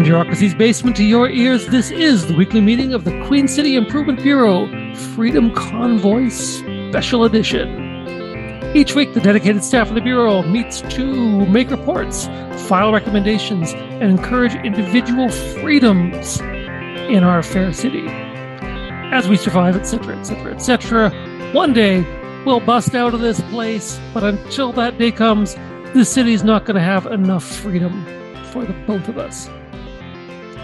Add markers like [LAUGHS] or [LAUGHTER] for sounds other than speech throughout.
From Bureaucracy's basement to your ears, this is the weekly meeting of the Queen City Improvement Bureau Freedom Convoy Special Edition. Each week, the dedicated staff of the Bureau meets to make reports, file recommendations, and encourage individual freedoms in our fair city. As we survive, etc., etc., etc., one day we'll bust out of this place, but until that day comes, the city's not going to have enough freedom for the both of us.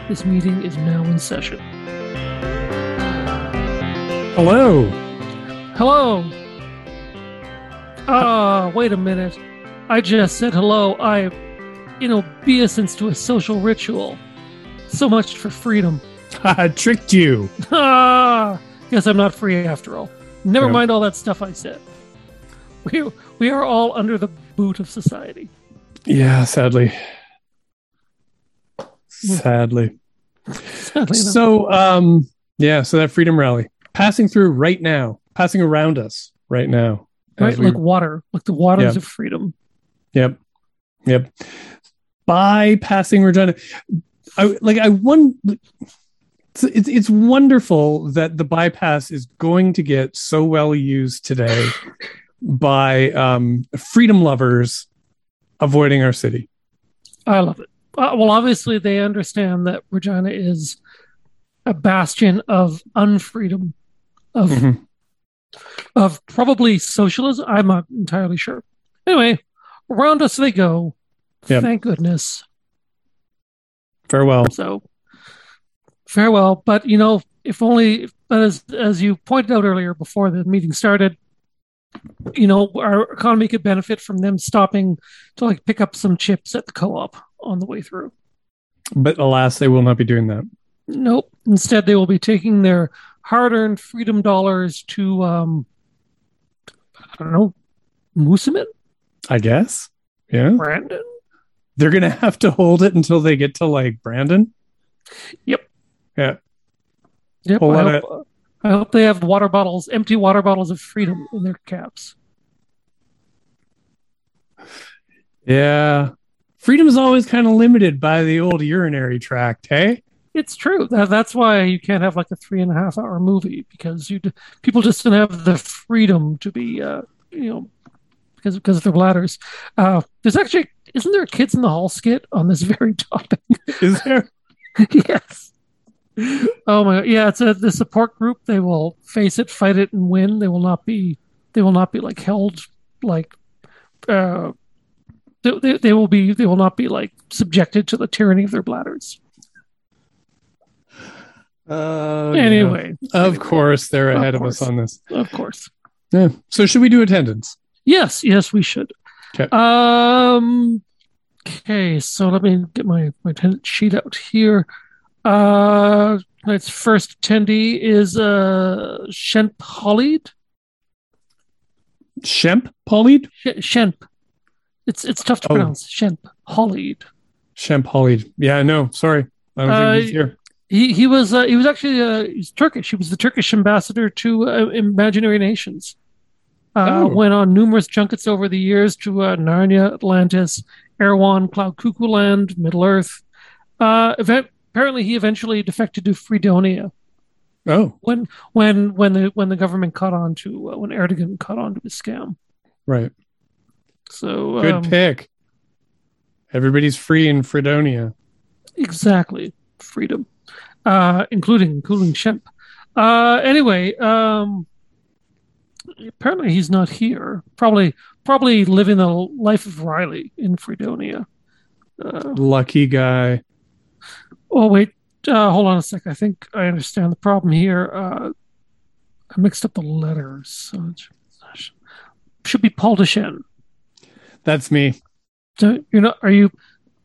This meeting is now in session. Hello. Hello. Ah, wait a minute. I just said hello. I, in obeisance to a social ritual. So much for freedom. [LAUGHS] I tricked you. [LAUGHS] Ah, guess I'm not free after all. Never Yeah. mind all that stuff I said. We, we are all under the boot of society. Yeah, sadly. Sadly. Sadly. So, um, yeah, so that freedom rally passing through right now, passing around us right now. right, we- like water, like the waters Yeah. of freedom. Yep. Yep. Bypassing Regina. I like I won it's, it's it's wonderful that the bypass is going to get so well used today [LAUGHS] by um freedom lovers avoiding our city. I love it. Uh, well, obviously, they understand that Regina is a bastion of unfreedom, of Mhm. of probably socialism. I'm not entirely sure. Anyway, around us they go. Yep. Thank goodness. Farewell. So, farewell. But you know, if only, but as as you pointed out earlier before the meeting started, you know, our economy could benefit from them stopping to like pick up some chips at the co-op on the way through. But alas, they will not be doing that. Nope. Instead, they will be taking their hard-earned freedom dollars to, um, I don't know, Moosomin, I guess. Yeah. Brandon. They're gonna have to hold it until they get to like Brandon. Yep. Yeah. Yep. I hope, I hope they have water bottles, empty water bottles of freedom in their caps. Yeah. Freedom is always kind of limited by the old urinary tract, hey? It's true. That, that's why you can't have like a three and a half hour movie because you people just don't have the freedom to be, uh, you know, because because of their bladders. Uh, there's actually isn't there a kids in the hall skit on this [LAUGHS] very topic? Is there? [LAUGHS] yes. Oh my god! yeah, it's a the support group. They will face it, fight it, and win. They will not be they will not be like held like uh they, they, will be they will not be like subjected to the tyranny of their bladders. Uh, anyway, Of anyway, course, they're ahead of, course. us on this. of course. Yeah. So, should we do attendance? Yes, yes, we should. 'Kay. Um okay, so let me get my, my attendance sheet out here. Uh tonight's first attendee is uh Shemp Hollied. Shemp Pollied? Sh- Shemp. It's it's tough to Oh. pronounce. Shemp Pollied. Yeah, no, sorry. I don't think he's here. He he was uh, he was actually uh, he's Turkish. He was the Turkish ambassador to uh, Imaginary Nations. Uh, Oh. Went on numerous junkets over the years to uh, Narnia, Atlantis, Erewhon, Cloud Cuckoo Land, Middle Earth. Uh, event, apparently, he eventually defected to Fredonia Oh, when when when the when the government caught on to uh, when Erdogan caught on to his scam. right. So Good um, pick. Everybody's free in Fredonia. Exactly. Freedom. Uh, including including Shemp. Uh, anyway, um, apparently he's not here. Probably probably living the life of Riley in Fredonia. Uh, Lucky guy. oh wait, uh, hold on a sec. I think I understand the problem here. Uh, I mixed up the letters. So should be Paul Dechene. That's me. So you're not? Are you?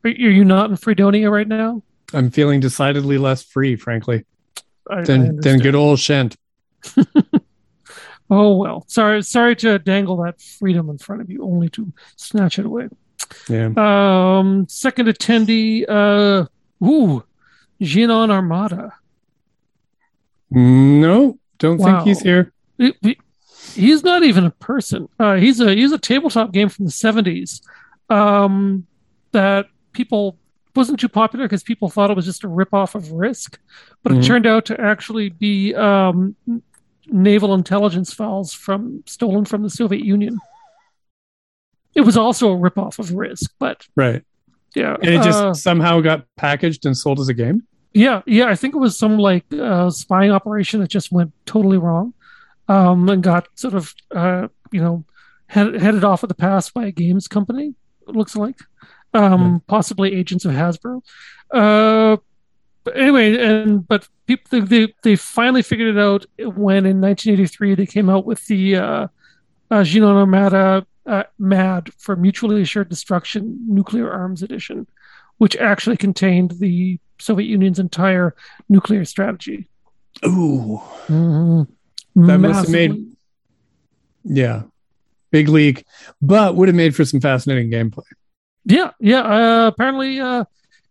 Are you not in Fredonia right now? I'm feeling decidedly less free, frankly, I, I than than understand. good old Shemp. [LAUGHS] Oh well, sorry, sorry to dangle that freedom in front of you, only to snatch it away. Yeah. Um, second attendee, uh, ooh, Jinon Armada. No, don't Wow. think he's here. He- he- he's not even a person. Uh, he's a he's a tabletop game from the seventies. Um, that people wasn't too popular because people thought it was just a ripoff of Risk, but Mhm. it turned out to actually be um, naval intelligence files from stolen from the Soviet Union. It was also a ripoff of Risk, but Right. yeah, And it just uh, somehow got packaged and sold as a game. yeah, yeah. I think it was some like uh, spying operation that just went totally wrong, um, and got sort of uh, you know head, headed off at the pass by a games company. It looks like, um, possibly agents of Hasbro. Uh, but anyway, and but people they they finally figured it out when in 1983 they came out with the uh, uh, Ginon uh, MAD for Mutually Assured Destruction Nuclear Arms Edition, which actually contained the Soviet Union's entire nuclear strategy. Ooh. Mm-hmm. That must have made- Yeah. Big leak, but would have made for some fascinating gameplay. Yeah, yeah. Uh, apparently, uh,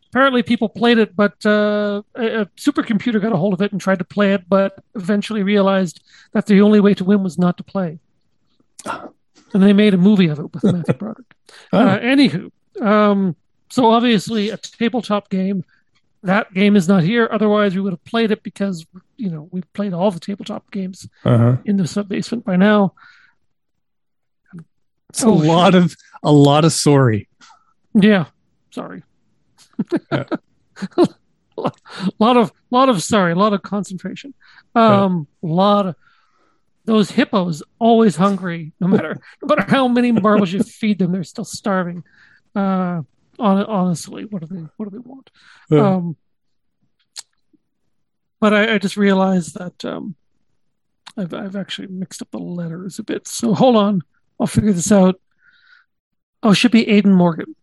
apparently people played it, but uh, a, a supercomputer got a hold of it and tried to play it, but eventually realized that the only way to win was not to play. [SIGHS] And they made a movie of it with Matthew [LAUGHS] Broderick. Oh, Uh, anywho, um, so obviously a tabletop game. That game is not here. Otherwise, we would have played it because you know we've played all the tabletop games uh-huh. in the sub basement by now. It's Oh, a lot of a lot of sorry. Yeah, sorry. Yeah. a [LAUGHS] lot of lot of sorry, a lot of concentration. Um, a lot of those hippos always hungry. No matter no matter how many marbles you feed them, they're still starving. Uh, honestly, what do they what do they want? Uh, Um, but I, I just realized that um, I've I've actually mixed up the letters a bit. So hold on, I'll figure this out. Oh, it should be Aiden Morgan.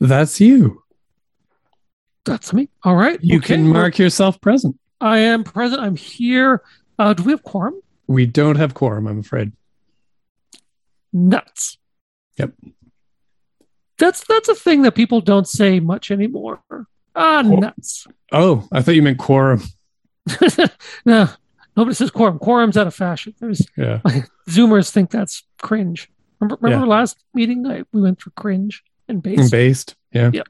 that's you. That's me. All right. You Okay, can mark yourself present. I am present. I'm here. Uh, do we have quorum? We don't have quorum, I'm afraid. Nuts. Yep. That's that's a thing that people don't say much anymore. Ah, Quor- nuts. Oh, I thought you meant quorum. [LAUGHS] no, nobody says quorum. Quorum's out of fashion. There's Yeah. [LAUGHS] Zoomers think that's cringe. Remember, remember Yeah. last meeting? I, we went through cringe and based. And based. Yeah. Yeah.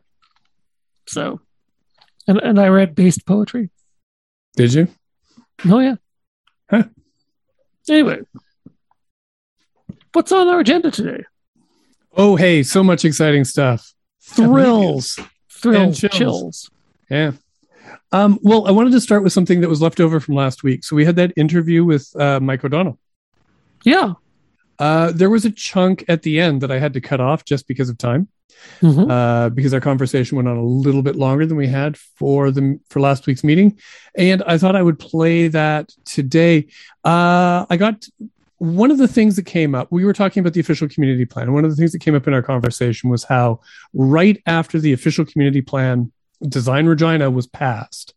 So, and and I read based poetry. Did you? Oh yeah. Huh. Anyway, what's on our agenda today? Oh, hey, so much exciting stuff. Thrills. Thrills, chills. chills. Yeah. Um, well, I wanted to start with something that was left over from last week. So we had that interview with uh, Mike O'Donnell. Yeah. Uh, there was a chunk at the end that I had to cut off just because of time, Mhm. uh, because our conversation went on a little bit longer than we had for the for last week's meeting, and I thought I would play that today. Uh, I got one of the things that came up. We were talking about the official community plan. and One of the things that came up in our conversation was how right after the official community plan design Regina was passed,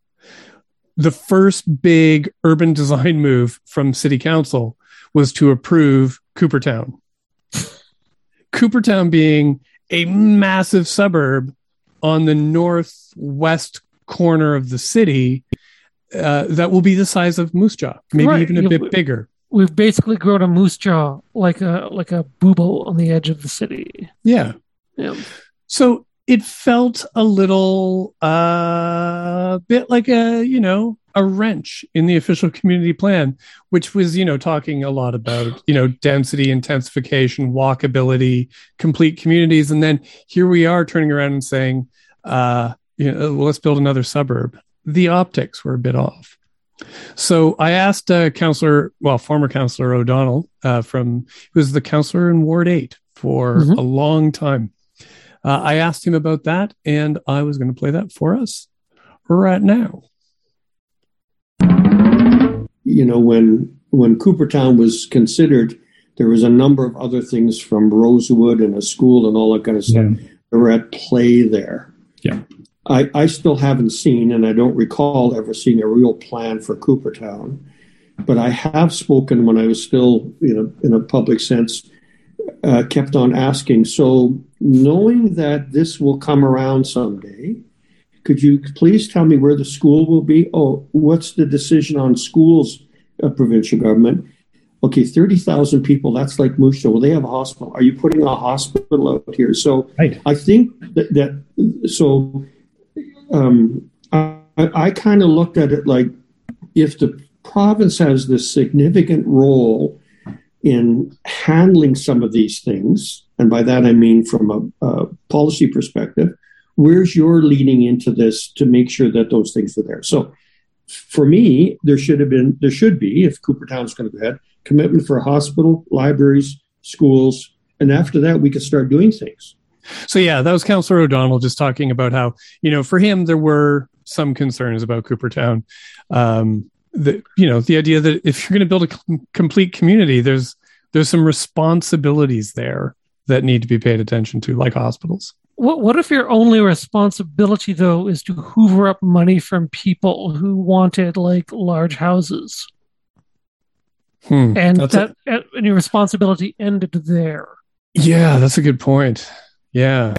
the first big urban design move from City Council was to approve Coopertown. Coopertown being a massive suburb on the northwest corner of the city uh, that will be the size of Moose Jaw, maybe Right. even a bit bigger. We've basically grown a moose jaw like a like a boobo on the edge of the city. Yeah. Yeah. So it felt a little uh bit like a, you know, a wrench in the official community plan, which was, you know, talking a lot about, [SIGHS] you know, density, intensification, walkability, complete communities. And then here we are turning around and saying, uh, you know, let's build another suburb. The optics were a bit off. So I asked uh, Councillor, well, former counselor O'Donnell uh, from, he was the counselor in Ward 8 for Mhm. a long time. Uh, I asked him about that, and I was going to play that for us right now. you know, when when Coopertown was considered, there was a number of other things from Rosewood and a school and all that kind of stuff that were at play there. Yeah. I, I still haven't seen, and I don't recall ever seeing a real plan for Coopertown. But I have spoken when I was still, you know, in a public sense, uh, kept on asking. So, knowing that this will come around someday, could you please tell me where the school will be? Oh, what's the decision on schools, uh, provincial government? Okay, 30,000 people, that's like Jaw. Well, they have a hospital. Are you putting a hospital out here? So Right. I think that, that so um, I, I kind of looked at it like if the province has this significant role in handling some of these things, and by that I mean from a, a policy perspective, where's your leading into this to make sure that those things are there? So for me, there should have been, there should be, if Coopertown's going to go ahead, commitment for a hospital, libraries, schools, and after that, we could start doing things. So yeah, that was Councillor O'Donnell just talking about how you know for him there were some concerns about Coopertown. Um, the you know the idea that if you're going to build a com- complete community, there's there's some responsibilities there that need to be paid attention to, like hospitals. What what if your only responsibility though is to hoover up money from people who wanted like large houses? Hmm, and that a- and your responsibility ended there. yeah, that's a good point. Yeah,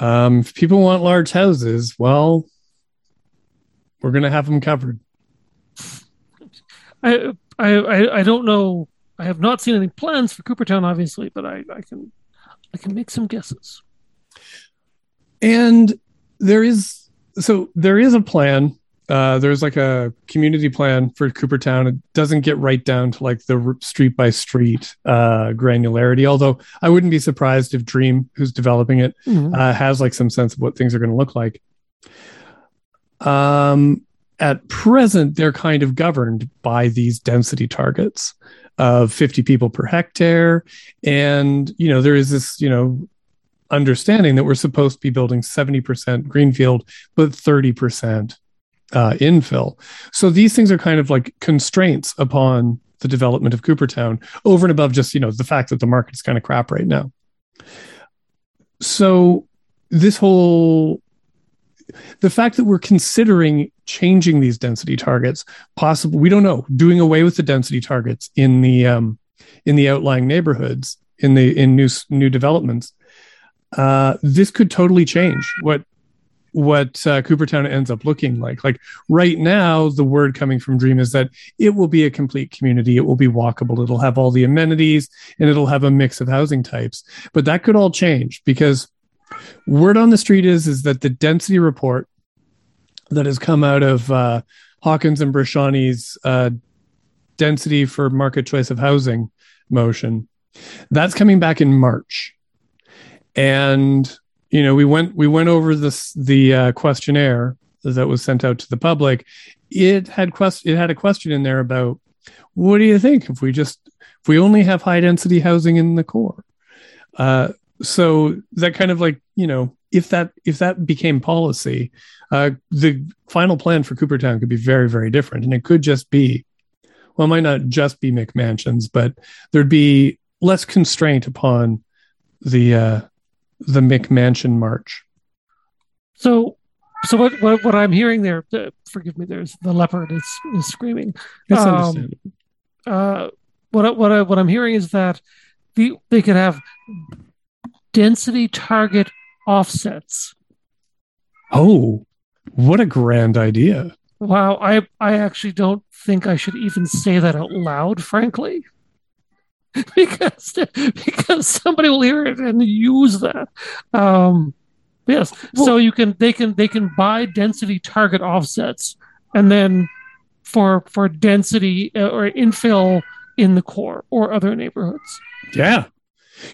um, if people want large houses, well, we're going to have them covered. I, I I I don't know. I have not seen any plans for Coopertown, obviously, but I, I can I can make some guesses. and there is so there is a plan uh, there's like a community plan for coopertown. It doesn't get right down to like the street by street uh, granularity although i wouldn't be surprised if dream who's developing it uh, has like some sense of what things are going to look like. Um, at present they're kind of governed by these density targets of 50 people per hectare. And you know there is this you know understanding that we're supposed to be building 70% greenfield but 30% uh, infill. So these things are kind of like constraints upon the development of coopertown over and above just you know the fact that the market is kind of crap right now. So this whole the fact that we're considering changing these density targets possible we don't know doing away with the density targets in the um, in the outlying neighborhoods in the in new new developments uh, this could totally change what what uh, Coopertown ends up looking like. Like right now, the word coming from Dream is that it will be a complete community. It will be walkable. It'll have all the amenities and it'll have a mix of housing types. But that could all change because word on the street is is that the density report that has come out of uh, Hawkins and Bresciani's uh, density for market choice of housing motion that's coming back in March and you know we went we went over this the uh, questionnaire that was sent out to the public. It had quest it had a question in there about what do you think if we just if we only have high density housing in the core? Uh, so that kind of like you know if that if that became policy uh, the final plan for coopertown could be very very different. And it could just be well it might not just be mcmansions but there'd be less constraint upon the uh, the McMansion March. So, so what what, what I'm hearing there? Uh, forgive me. There's the leopard is, is screaming. That's Um, understandable. Uh, what what I, what I'm hearing is that the they could have density target offsets. Oh, what a grand idea! Wow, I I actually don't think I should even say that out loud, frankly. [LAUGHS] because because somebody will hear it and use that. Um yes. so you can they can they can buy density target offsets and then for for density uh, or infill in the core or other neighborhoods. Yeah,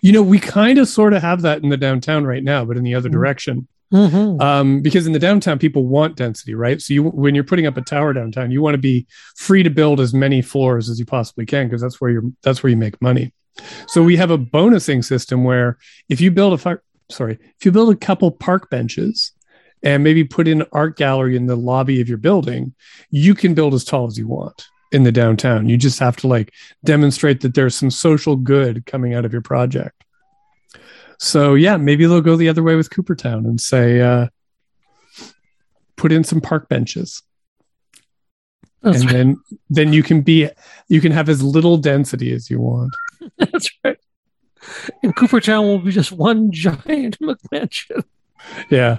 you know we kind of sort of have that in the downtown right now, but in the other Mhm. direction. Mm-hmm. Um, because in the downtown, people want density, right? So you when you're putting up a tower downtown, you want to be free to build as many floors as you possibly can because that's where you're that's where you make money. So we have a bonusing system where if you build a fi- sorry, if you build a couple park benches and maybe put in an art gallery in the lobby of your building, you can build as tall as you want in the downtown. You just have to like demonstrate that there's some social good coming out of your project. So yeah, maybe they'll go the other way with Coopertown and say, uh, put in some park benches, That's and right. then then you can be you can have as little density as you want. [LAUGHS] That's right. And Coopertown will be just one [LAUGHS] giant McMansion Yeah,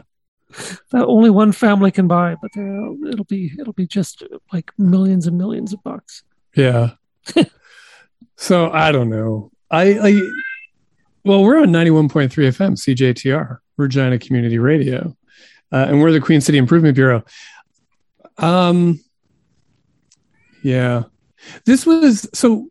that only one family can buy, but it'll be it'll be just like millions and millions of bucks. yeah. [LAUGHS] so I don't know. I I well, we're on ninety one point three FM CJTR Regina Community Radio. uh, and we're the Queen City Improvement Bureau. Um, yeah, this was so.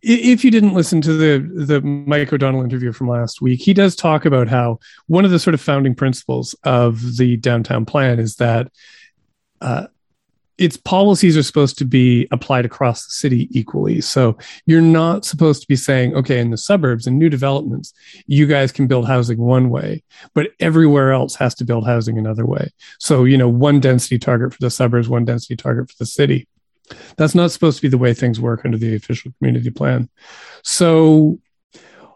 If you didn't listen to the the Mike O'Donnell interview from last week, he does talk about how one of the sort of founding principles of the downtown plan is that uh, its policies are supposed to be applied across the city equally. So you're not supposed to be saying, okay, in the suburbs and new developments, you guys can build housing one way, but everywhere else has to build housing another way. So, you know, one density target for the suburbs, one density target for the city. That's not supposed to be the way things work under the official community plan. So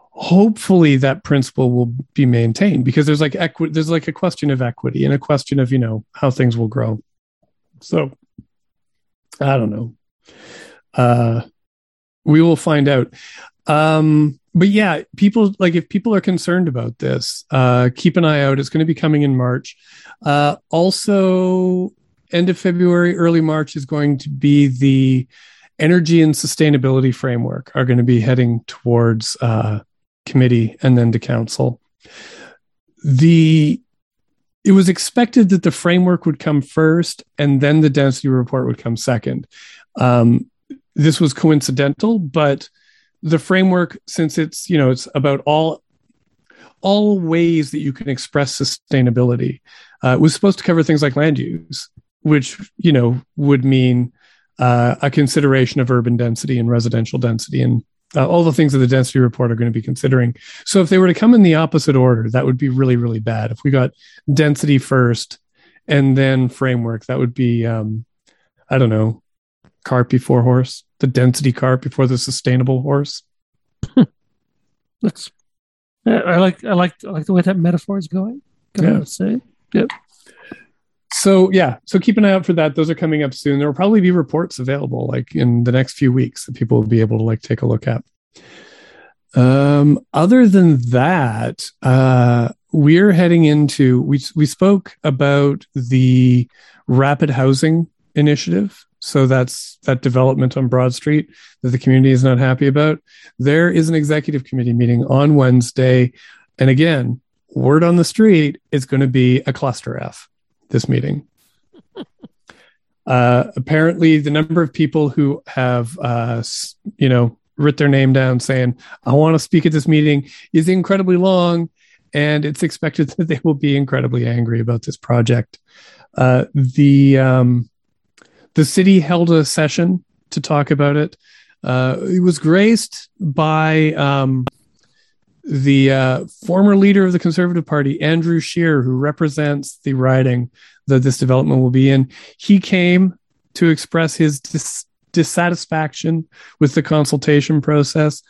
hopefully that principle will be maintained because there's like equity, there's like a question of equity and a question of, you know, how things will grow. So I don't know. Uh, we will find out. Um, but yeah, people like if people are concerned about this, uh, keep an eye out. It's going to be coming in March. Uh, also, end of February, early March is going to be the energy and sustainability framework are going to be heading towards uh, committee and then to council. The it was expected that the framework would come first and then the density report would come second. Um, this was coincidental, but the framework, since it's you know it's about all all ways that you can express sustainability, uh, was supposed to cover things like land use, which you know would mean uh, a consideration of urban density and residential density and uh, all the things that the density report are going to be considering. So if they were to come in the opposite order, that would be really, really bad. If we got density first and then framework, that would be, um, I don't know, cart before horse, the density cart before the sustainable horse. [LAUGHS] That's, I like, I like, I like the way that metaphor is going. Yeah. Say, yep. So yeah, so keep an eye out for that. Those are coming up soon. There will probably be reports available like in the next few weeks that people will be able to like take a look at. Um, other than that, uh, we're heading into we we spoke about the rapid housing initiative. So that's that development on Broad Street that the community is not happy about. There is an executive committee meeting on Wednesday, and again, word on the street is going to be a cluster F this meeting. [LAUGHS] uh, apparently, the number of people who have, uh, you know, writ their name down saying, I want to speak at this meeting is incredibly long. And it's expected [LAUGHS] that they will be incredibly angry about this project. Uh, the um, the city held a session to talk about it. Uh, it was graced by um, the uh, former leader of the Conservative Party, Andrew Scheer, who represents the riding that this development will be in, he came to express his dis- dissatisfaction with the consultation process.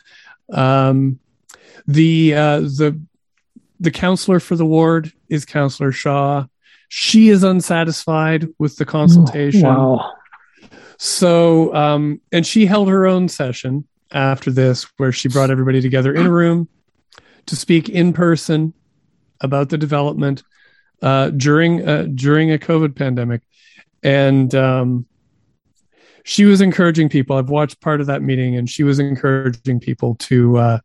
Um, the uh, the the counselor for the ward is Counselor Shaw. She is unsatisfied with the consultation. Wow. So, um, and she held her own session after this, where she brought everybody together in a room to speak in person about the development uh, during uh, during a COVID pandemic, and um, she was encouraging people. I've watched part of that meeting, and she was encouraging people to uh,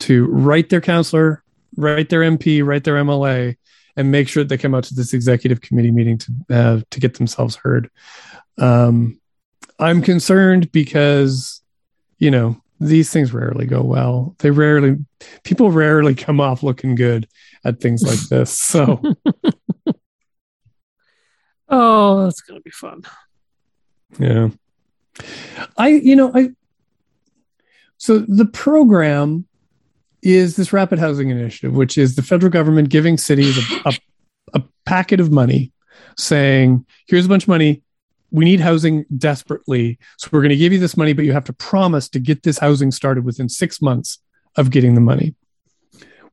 to write their counselor, write their MP, write their MLA, and make sure that they come out to this executive committee meeting to uh, to get themselves heard. Um, I'm concerned because you know these things rarely go well. They rarely, people rarely come off looking good at things like [LAUGHS] this. So, [LAUGHS] oh, that's going to be fun. Yeah. I, you know, I, so the program is this rapid housing initiative, which is the federal government giving cities a, a, a packet of money saying, here's a bunch of money we need housing desperately. So we're going to give you this money, but you have to promise to get this housing started within six months of getting the money,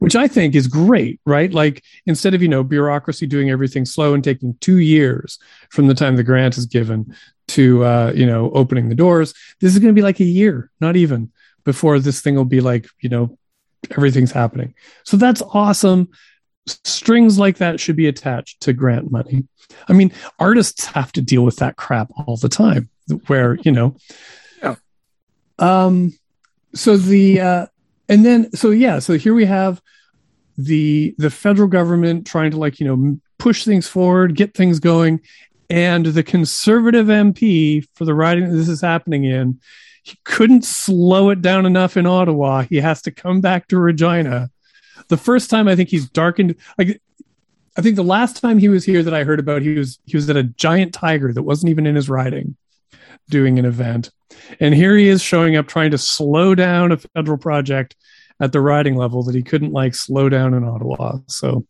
which I think is great, right? Like instead of, you know, bureaucracy doing everything slow and taking two years from the time the grant is given to, uh, you know, opening the doors, this is going to be like a year, not even before this thing will be like, you know, everything's happening. So that's awesome strings like that should be attached to grant money. I mean, artists have to deal with that crap all the time where, you know, yeah. um, so the, uh, and then, so yeah, so here we have the, the federal government trying to like, you know, push things forward, get things going. And the conservative MP for the riding that this is happening in, he couldn't slow it down enough in Ottawa. He has to come back to Regina. The first time I think he's darkened, like I think the last time he was here that I heard about, he was he was at a giant tiger that wasn't even in his riding, doing an event, and here he is showing up trying to slow down a federal project at the riding level that he couldn't like slow down in Ottawa. So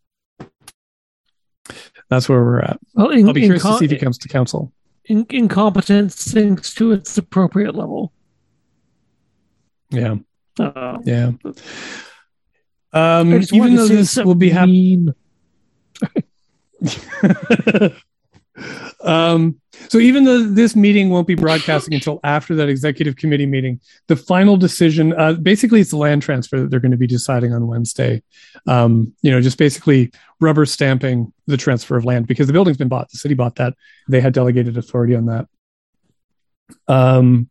that's where we're at. Well, in, I'll be curious incom- to see if he comes to council. in, incompetence sinks to its appropriate level. Yeah, Uh, yeah. Um, even though this will be happening. [LAUGHS] [LAUGHS] um, so even though this meeting won't be broadcasting until after that executive committee meeting, the final decision, uh, basically, it's the land transfer that they're going to be deciding on Wednesday. Um, you know, just basically rubber stamping the transfer of land because the building's been bought. The city bought that. They had delegated authority on that. Um,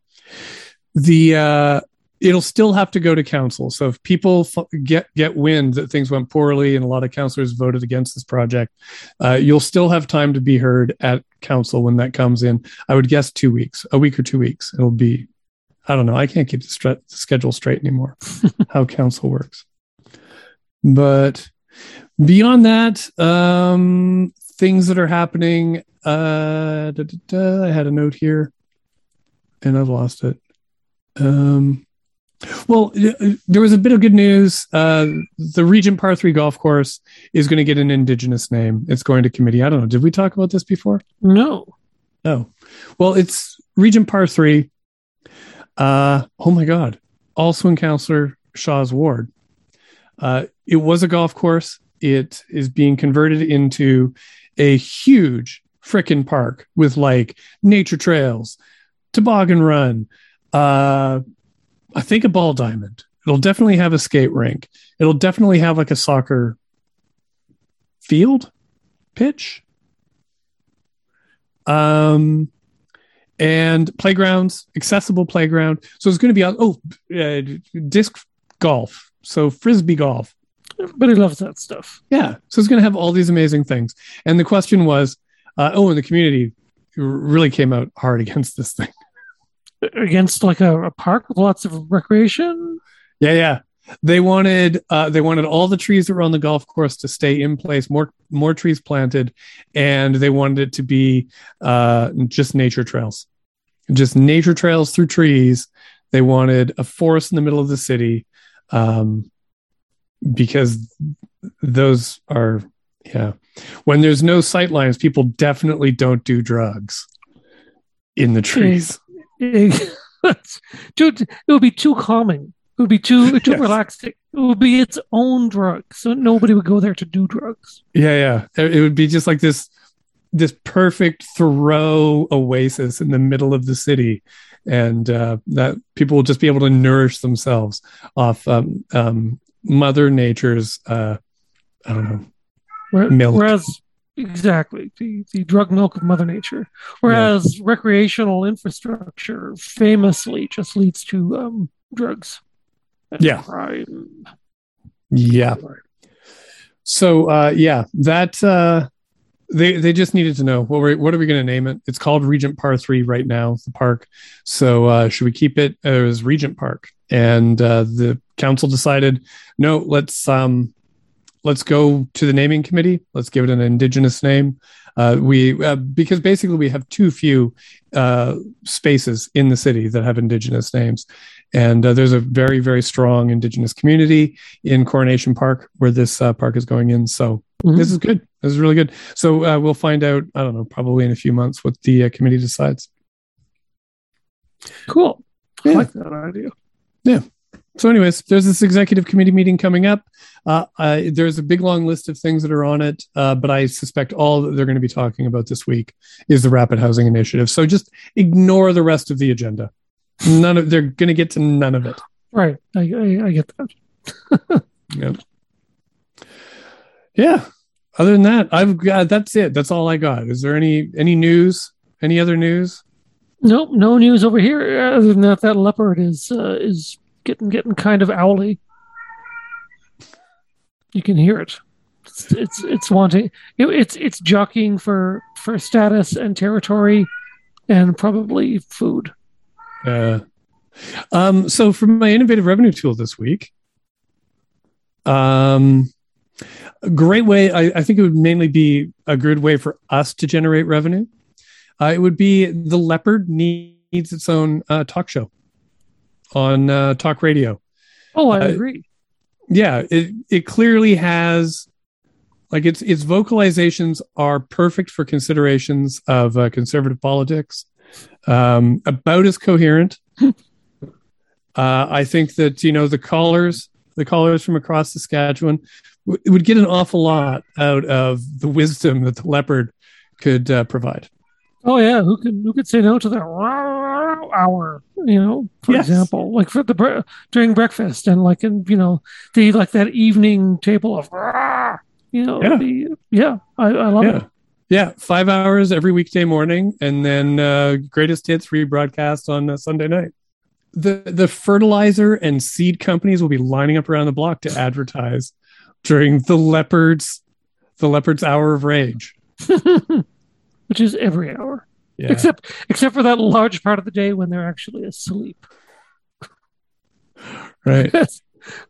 the uh, it'll still have to go to council. So if people f- get get wind that things went poorly and a lot of councillors voted against this project, uh, you'll still have time to be heard at council when that comes in. I would guess two weeks, a week or two weeks. It'll be, I don't know. I can't keep the, stre- the schedule straight anymore. [LAUGHS] how council works, but beyond that, um, things that are happening. Uh, da, da, da, I had a note here, and I've lost it. Um, well, uh, there was a bit of good news. Uh, the Regent Par 3 golf course is going to get an indigenous name. It's going to committee. I don't know. Did we talk about this before? no. No. Well, it's Regent Par 3. Uh, oh my God. All swing counselor Shaw's ward. Uh, it was a golf course. It is being converted into a huge frickin' park with like nature trails, toboggan run, uh, I think a ball diamond. It'll definitely have a skate rink. It'll definitely have like a soccer field pitch. Um, and playgrounds, accessible playground. So it's going to be on, oh, uh, disc golf. So frisbee golf. Everybody loves that stuff. Yeah. So it's going to have all these amazing things. And the question was, uh, oh, and the community really came out hard [LAUGHS] against this thing. Against like a, a park with lots of recreation. Yeah, yeah. They wanted uh, they wanted all the trees that were on the golf course to stay in place, more more trees planted, and they wanted it to be uh, just nature trails, just nature trails through trees. They wanted a forest in the middle of the city, um, because those are yeah. When there's no sight lines, people definitely don't do drugs in the trees. It, it would be too calming. It would be too too Yes. relaxing. It would be its own drug, so nobody would go there to do drugs. Yeah, yeah. It would be just like this this perfect Thoreau oasis in the middle of the city, and uh, that people will just be able to nourish themselves off um, um, Mother Nature's. Uh, I don't know. Where- Milk. Whereas, exactly the, the drug milk of Mother Nature. Whereas recreational infrastructure famously just leads to um, drugs. Yeah. crime. Yeah. So uh, yeah, that uh, they they just needed to know what we what are we going to name it? It's called Regent Par Three right now, the park. So uh, should we keep it as Regent Park? And uh, the council decided, no, let's um, let's go to the naming committee. Let's give it an indigenous name. Uh, we uh, because basically we have too few uh, spaces in the city that have indigenous names, and uh, there's a very very strong indigenous community in Coronation Park where this uh, park is going in. So Mhm. this is good. This is really good. So uh, we'll find out. I don't know, probably in a few months what the uh, committee decides. Cool. I Yeah. like that idea. So, anyways, there's this executive committee meeting coming up. Uh, I, there's a big long list of things that are on it, uh, but I suspect all that they're going to be talking about this week is the Rapid Housing Initiative. So just ignore the rest of the agenda. None of they're going to get to none of it. Right. I, I, I get that. [LAUGHS] Yep. Yeah. Other than that, I've got that's it. That's all I got. Is there any any news? Any other news? Nope, no news over here. Other than that, that leopard is uh, is getting getting kind of owly. You can hear it. It's It's it's wanting it, it's it's jockeying for for status and territory, and probably food. Uh, um, so for my innovative revenue tool this week, um, a great way. I, I think it would mainly be a good way for us to generate revenue. Uh, it would be the leopard needs its own uh, talk show on uh, talk radio. Oh, I Uh, agree. Yeah, it it clearly has like its its vocalizations are perfect for considerations of uh, conservative politics. Um, about as coherent. [LAUGHS] uh, I think that you know the callers, the callers from across Saskatchewan, w- would get an awful lot out of the wisdom that the leopard could uh, provide. Oh yeah, who could who could say no to that hour? You know, for Yes. example, like for the bre- during breakfast and like in you know the like that evening table of you know Yeah. the, yeah I, I love yeah. it. Yeah, five hours every weekday morning, and then uh, greatest hits rebroadcast on uh, Sunday night. The the fertilizer and seed companies will be lining up around the block to advertise during the leopards, the leopards hour of rage. [LAUGHS] which is every hour Yeah, except except for that large part of the day when they're actually asleep. right. [LAUGHS] That's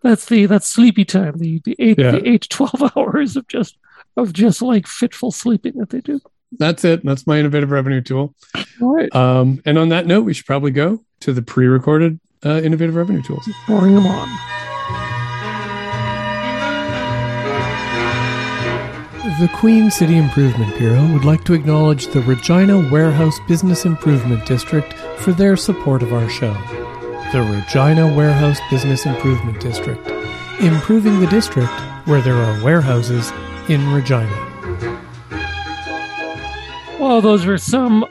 that's the that's sleepy time. The the eight Yeah. the eight to twelve [LAUGHS] hours of just of just like fitful sleeping that they do. That's it. That's my innovative revenue tool. All right, Um, and on that note, we should probably go to the pre-recorded uh, innovative revenue tools. bring them on. The Queen City Improvement Bureau would like to acknowledge the Regina Warehouse Business Improvement District for their support of our show. The Regina Warehouse Business Improvement District, improving the district where there are warehouses in Regina. Well, those were some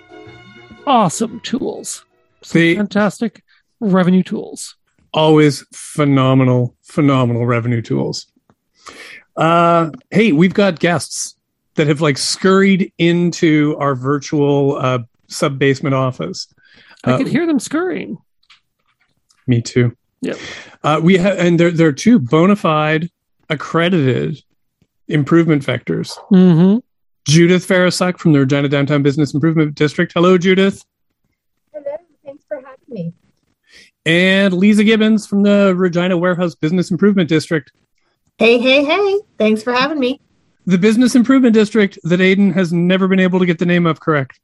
awesome tools. Some They- fantastic revenue tools. always phenomenal, phenomenal revenue tools. Uh, hey, we've got guests that have like scurried into our virtual uh, sub basement office. I Uh, could hear them scurrying. Me too. Yep. Uh, we have, and they're they're two bona fide, accredited improvement vectors. Mm-hmm. Judith Veresuk from the Regina Downtown Business Improvement District. Hello, Judith. Hello, thanks for having me. And Lisa Gibbons from the Regina Warehouse Business Improvement District. Hey, hey, hey, thanks for having me. the business improvement district that Aiden has never been able to get the name of correct.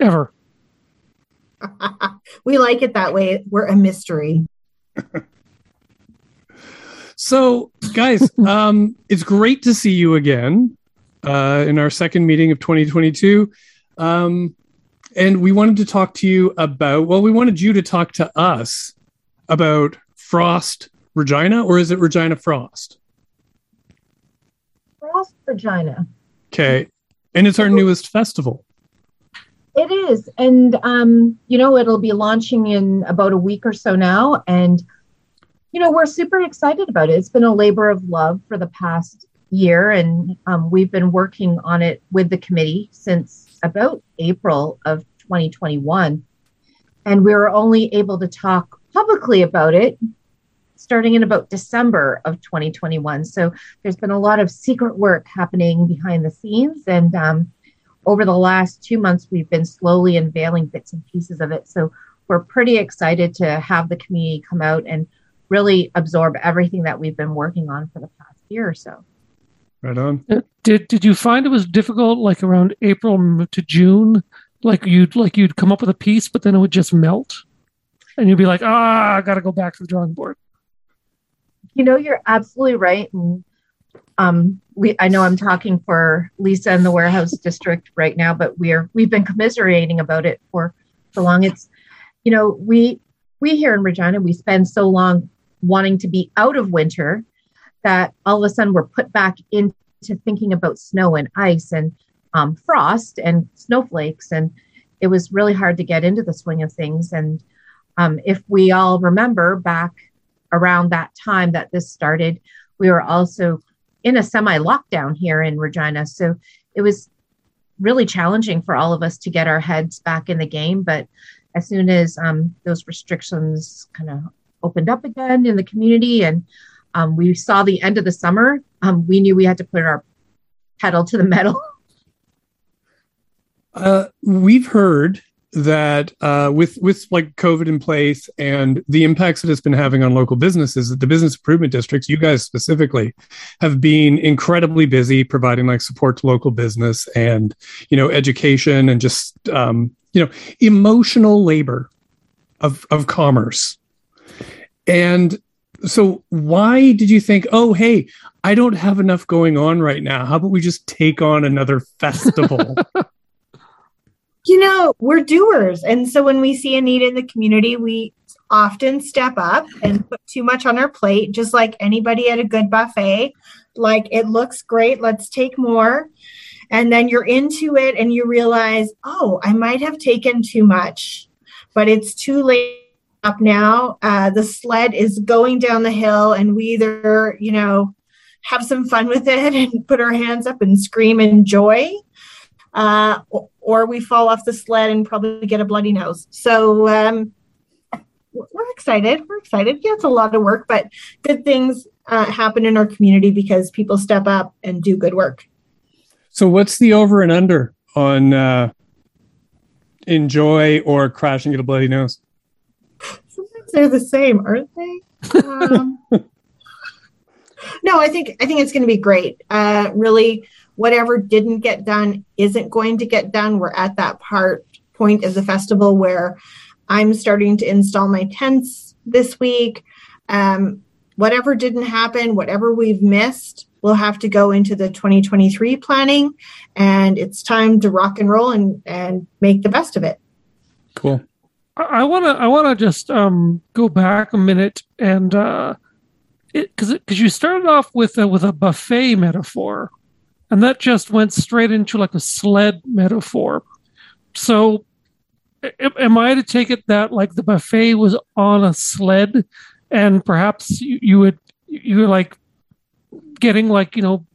Ever. [LAUGHS] we like it that way. We're a mystery. [LAUGHS] So, guys, [LAUGHS] um, it's great to see you again uh, in our second meeting of 2022. Um, and we wanted to talk to you about, well, we wanted you to talk to us about Frost Regina, or is it Regina Frost? Regina. Okay. And it's our newest festival. It is. And, um, you know, it'll be launching in about a week or so now. And, you know, we're super excited about it. It's been a labor of love for the past year. And um, we've been working on it with the committee since about April of 2021. And we were only able to talk publicly about it starting in about December of 2021. So there's been a lot of secret work happening behind the scenes. And, um, over the last two months, we've been slowly unveiling bits and pieces of it. So we're pretty excited to have the community come out and really absorb everything that we've been working on for the past year or so. Right on. Uh, Did Did you find it was difficult, like around April to June? Like you'd like you'd come up with a piece, but then it would just melt, and you'd be like, ah, I got to go back to the drawing board. You know, you're absolutely right. And um, we, I know I'm talking for Lisa and the warehouse district right now, but we're we've been commiserating about it for so long. It's, you know, we we here in Regina we spend so long wanting to be out of winter that all of a sudden we're put back into thinking about snow and ice and um, frost and snowflakes, and it was really hard to get into the swing of things. And um, if we all remember back around that time that this started, we were also in a semi lockdown here in Regina. So it was really challenging for all of us to get our heads back in the game. But as soon as um, those restrictions kind of opened up again in the community and um, we saw the end of the summer, um, we knew we had to put our pedal to the metal. Uh, we've heard that uh, with with like COVID in place and the impacts that it's been having on local businesses, that the business improvement districts, you guys specifically, have been incredibly busy providing like support to local business and you know education and just um, you know emotional labor of of commerce. And so, why did you think, oh, hey, I don't have enough going on right now. How about we just take on another festival? [LAUGHS] you know, we're doers. And so when we see a need in the community, we often step up and put too much on our plate, just like anybody at a good buffet. Like, it looks great, let's take more. And then you're into it and you realize, oh, I might have taken too much, but it's too late up now. Uh, the sled is going down the hill, and we either, you know, have some fun with it [LAUGHS] and put our hands up and scream in joy, uh, or we fall off the sled and probably get a bloody nose. So um, we're excited. We're excited. Yeah, it's a lot of work, but good things uh, happen in our community because people step up and do good work. So, what's the over and under on uh, enjoy or crash and get a bloody nose? Sometimes they're the same, aren't they? Um, [LAUGHS] no, I think I think it's going to be great. Uh, really whatever didn't get done isn't going to get done. We're at that part point of the festival where I'm starting to install my tents this week. Um, whatever didn't happen, whatever we've missed, we'll have to go into the 2023 planning, and it's time to rock and roll and and make the best of it. Cool. I want to I want to just um, go back a minute and uh, because because you started off with a, with a buffet metaphor, and that just went straight into like a sled metaphor. So, am I to take it that like the buffet was on a sled, and perhaps you, you would you were like getting like you know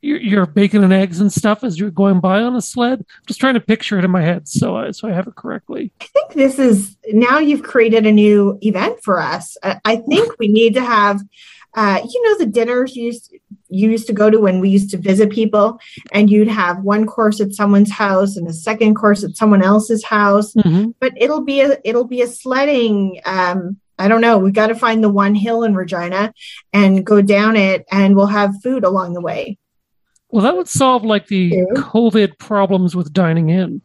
your, your bacon and eggs and stuff as you're going by on a sled. I'm just trying to picture it in my head so I, so I have it correctly. I think this is now you've created a new event for us. I, think we need to have uh, you know the dinners used, you used to go to when we used to visit people and you'd have one course at someone's house and a second course at someone else's house mm-hmm. but it'll be a it'll be a sledding um, I don't know. We've got to find the one hill in Regina and go down it, and we'll have food along the way. Well, that would solve like the COVID problems with dining in.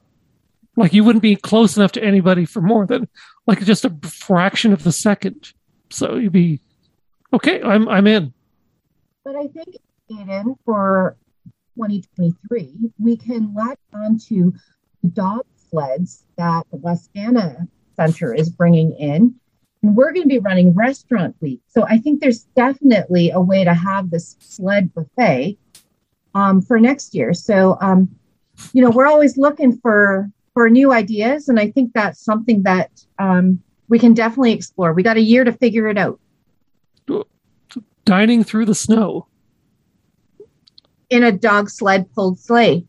Like you wouldn't be close enough to anybody for more than like just a fraction of the second. So you'd be Okay, I'm I'm in. But I think Aiden for 2023, we can latch onto the dog sleds that the Wascana Center is bringing in. And we're going to be running restaurant week. So I think there's definitely a way to have this sled buffet um, for next year. So, um, you know, we're always looking for for new ideas. And I think that's something that um, we can definitely explore. We got a year to figure it out dining through the snow in a dog sled pulled sleigh.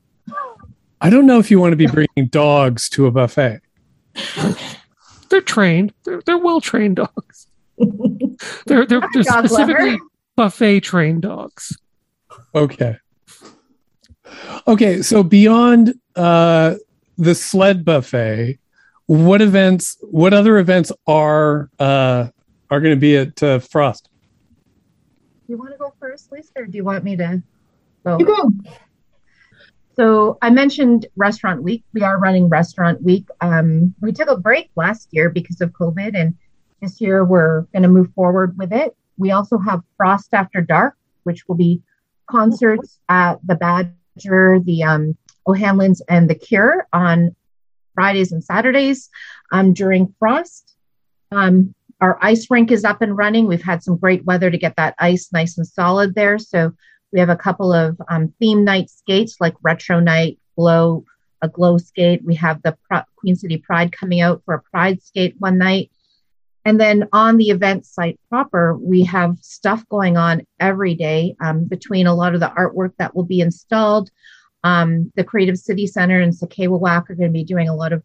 I don't know if you want to be bringing dogs to a buffet. They're trained. They're, they're well trained dogs. they're they're, [LAUGHS] they're specifically buffet trained dogs. Okay. Okay, so beyond uh, the sled buffet, what events? What other events are uh, are going to be at uh, Frost? You want to go first, Lisa, or do you want me to go? You go. So I mentioned Restaurant Week. We are running Restaurant Week. Um, we took a break last year because of COVID, and this year we're going to move forward with it. We also have Frost After Dark, which will be concerts at the Badger, the um, O'Hanlon's, and the Cure on Fridays and Saturdays um, during Frost. Um, our ice rink is up and running. We've had some great weather to get that ice nice and solid there. So we have a couple of um, theme night skates like Retro Night, Glow, a Glow skate. We have the Pro- Queen City Pride coming out for a Pride skate one night. And then on the event site proper, we have stuff going on every day um, between a lot of the artwork that will be installed. Um, the Creative City Center and Sakewewak are going to be doing a lot of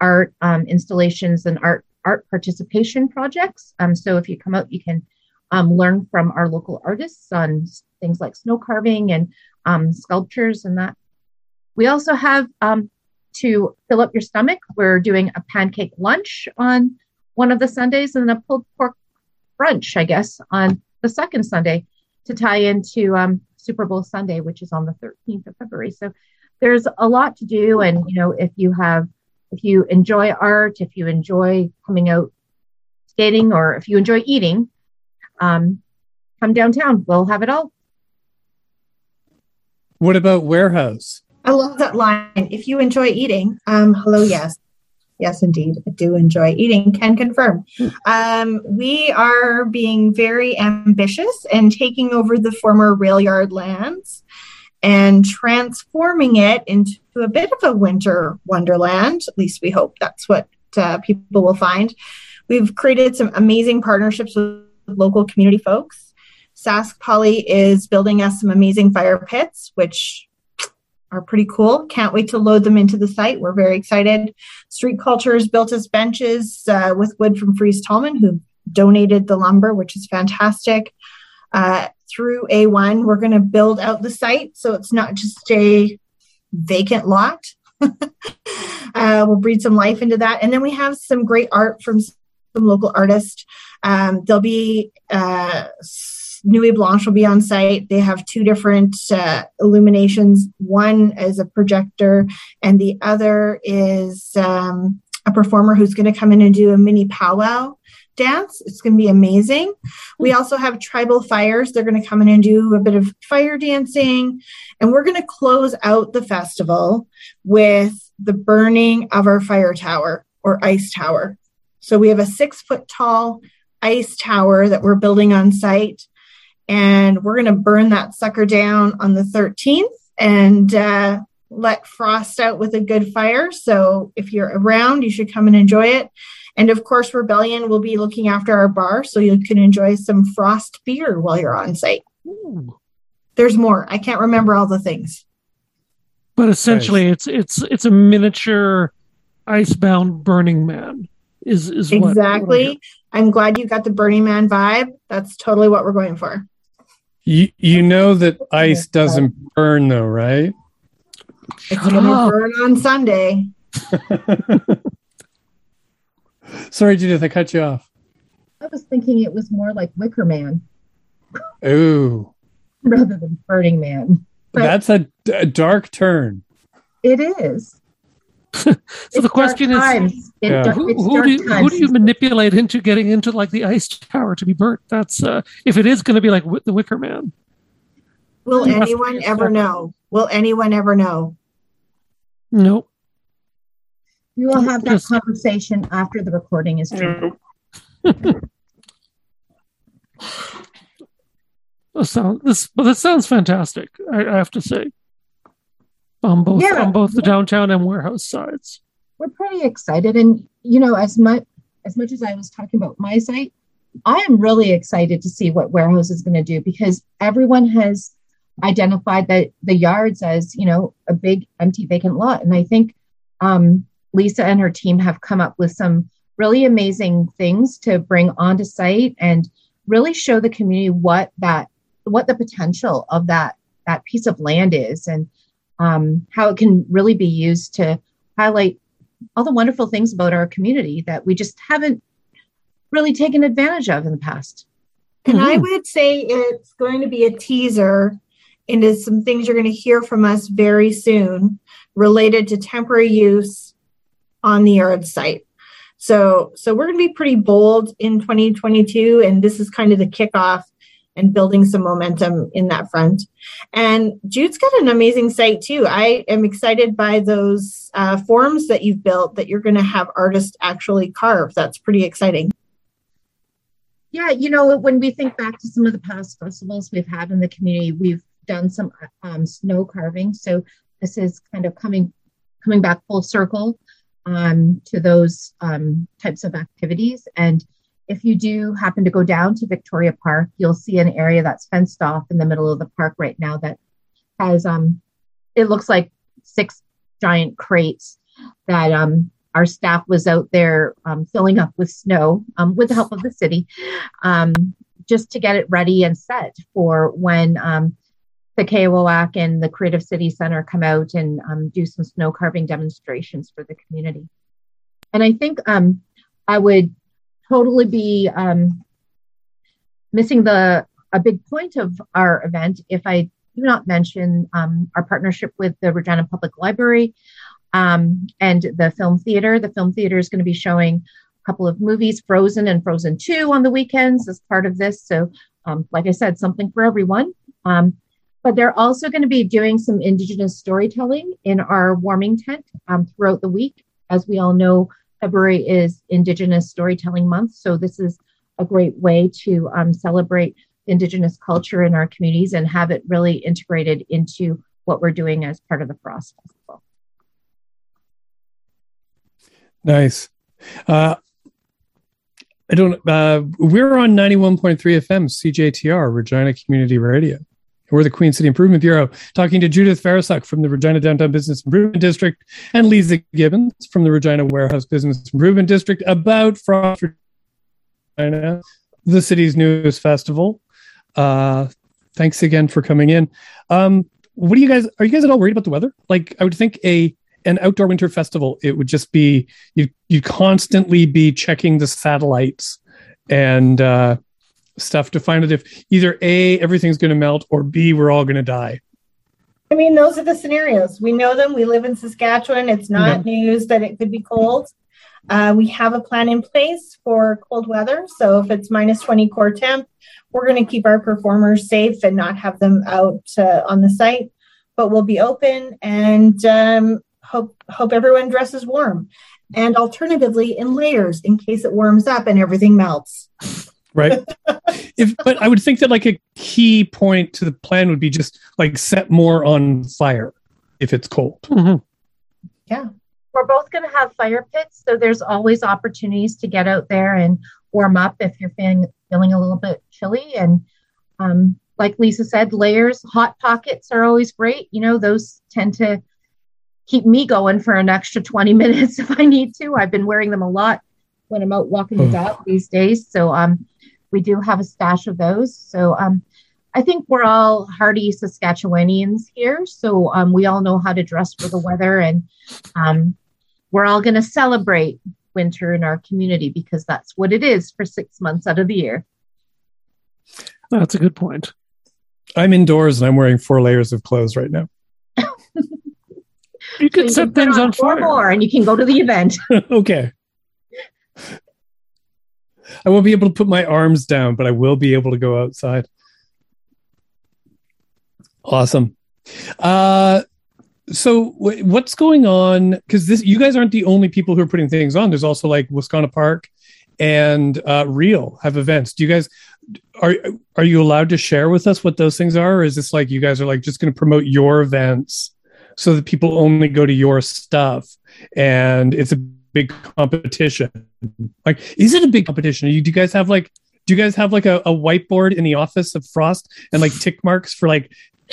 art um, installations and art art participation projects. Um, so if you come out, you can um, learn from our local artists on things like snow carving. And um, sculptures and that. We also have um, to fill up your stomach. We're doing a pancake lunch on one of the Sundays and a pulled pork brunch, I guess, on the second Sunday to tie into um, Super Bowl Sunday, which is on the 13th of February. So there's a lot to do. And, you know, if you have, if you enjoy art, if you enjoy coming out skating, or if you enjoy eating, um, come downtown. We'll have it all. What about warehouse? I love that line. If you enjoy eating, um, hello, yes. Yes, indeed. I do enjoy eating, can confirm. Um, we are being very ambitious and taking over the former rail yard lands and transforming it into a bit of a winter wonderland. At least we hope that's what uh, people will find. We've created some amazing partnerships with local community folks. Sask Poly is building us some amazing fire pits, which are pretty cool. Can't wait to load them into the site. We're very excited. Street Cultures built us benches uh, with wood from Fries Tallman, who donated the lumber, which is fantastic. Uh, through A1, we're going to build out the site so it's not just a vacant lot. [LAUGHS] uh, we'll breathe some life into that. And then we have some great art from some local artists. Um, there'll be uh, Blanche will be on site. They have two different uh, illuminations. One is a projector, and the other is um, a performer who's going to come in and do a mini powwow dance. It's going to be amazing. We also have tribal fires. They're going to come in and do a bit of fire dancing. And we're going to close out the festival with the burning of our fire tower or ice tower. So we have a six foot tall ice tower that we're building on site and we're going to burn that sucker down on the 13th and uh, let frost out with a good fire. So if you're around, you should come and enjoy it. And of course, Rebellion will be looking after our bar, so you can enjoy some frost beer while you're on site. Ooh. There's more. I can't remember all the things. But essentially, nice. it's it's it's a miniature icebound Burning Man. Is is exactly. What, I'm glad you got the Burning Man vibe. That's totally what we're going for. You you know that ice doesn't burn though, right? It's gonna burn on Sunday. [LAUGHS] Sorry, Judith, I cut you off. I was thinking it was more like Wicker Man. Ooh. [LAUGHS] Rather than Burning Man. But That's a, a dark turn. It is. [LAUGHS] so it's the question is, yeah. who, who, do you, who, do you, manipulate into getting into like the ice tower to be burnt? That's uh, if it is going to be like the Wicker Man. Will anyone ever know? Will anyone ever know? Nope. We will have that Just, conversation after the recording is done. [LAUGHS] this sounds this, but this sounds fantastic. I, I have to say on both yeah. on both the downtown and warehouse sides. We're pretty excited, and you know, as much as much as I was talking about my site, I am really excited to see what warehouse is going to do because everyone has identified that the yards as you know a big empty vacant lot, and I think um, Lisa and her team have come up with some really amazing things to bring onto site and really show the community what that what the potential of that that piece of land is and um, how it can really be used to highlight all the wonderful things about our community that we just haven't really taken advantage of in the past. And mm-hmm. I would say it's going to be a teaser into some things you're going to hear from us very soon related to temporary use on the yard site. So, so we're going to be pretty bold in 2022, and this is kind of the kickoff and building some momentum in that front. And Jude's got an amazing site too. I am excited by those uh, forms that you've built that you're going to have artists actually carve. That's pretty exciting. Yeah, you know, when we think back to some of the past festivals we've had in the community, we've done some um, snow carving. So this is kind of coming coming back full circle um, to those um, types of activities. And if you do happen to go down to Victoria Park, you'll see an area that's fenced off in the middle of the park right now that has um it looks like six giant crates that um our staff was out there um, filling up with snow um, with the help of the city um, just to get it ready and set for when um, the KOAC and the Creative City Center come out and um, do some snow carving demonstrations for the community. And I think um, I would totally be um, missing the a big point of our event if I do not mention um, our partnership with the Regina Public Library um, and the film theater. The film theater is going to be showing a couple of movies, Frozen and Frozen 2 on the weekends as part of this. So, um, like I said, something for everyone. Um, but they're also going to be doing some Indigenous storytelling in our warming tent um, throughout the week. As we all know, February is Indigenous Storytelling Month. So, this is a great way to um, celebrate Indigenous culture in our communities and have it really integrated into what we're doing as part of the Frost Festival. Nice. Uh, I don't. Uh, we're on ninety one point three FM CJTR Regina Community Radio. We're the Queen City Improvement Bureau, talking to Judith Veresuk from the Regina Downtown Business Improvement District and Lisa Gibbons from the Regina Warehouse Business Improvement District about Frost Regina, the city's newest festival. Uh, thanks again for coming in. Um, what do you guys? Are you guys at all worried about the weather? Like, I would think a an outdoor winter festival, it would just be you you constantly be checking the satellites and uh, stuff to find out if either a everything's going to melt or b we're all going to die. I mean, those are the scenarios. We know them. We live in Saskatchewan. It's not yeah. news that it could be cold. Uh, we have a plan in place for cold weather. So if it's minus 20 core temp, we're going to keep our performers safe and not have them out uh, on the site. But we'll be open and um, hope hope everyone dresses warm, and alternatively in layers in case it warms up and everything melts. Right. if but I would think that like a key point to the plan would be just like set more on fire if it's cold. Mm-hmm. Yeah. We're both going to have fire pits, so there's always opportunities to get out there and warm up if you're feeling feeling a little bit chilly. And um, like Lisa said, layers, hot pockets are always great. You know, those tend to keep me going for an extra 20 minutes [LAUGHS] if I need to. I've been wearing them a lot when I'm out walking the dog these days. So um, we do have a stash of those. So um, I think we're all hardy Saskatchewanians here. So um, we all know how to dress for the weather and um, we're all going to celebrate winter in our community because that's what it is for six months out of the year. That's a good point. I'm indoors and I'm wearing four layers of clothes right now. [LAUGHS] You could so set things on, on fire. more and you can go to the event. [LAUGHS] okay. I won't be able to put my arms down, but I will be able to go outside. Awesome. Uh, so w- what's going on? Because this, you guys aren't the only people who are putting things on. There's also like Wascana Park and uh, Real have events. Do you guys are are you allowed to share with us what those things are, or is this like you guys are like just going to promote your events so that people only go to your stuff and it's a big competition. Like is it a big competition? You, do you guys have like do you guys have like a, a whiteboard in the office of frost and like tick marks for like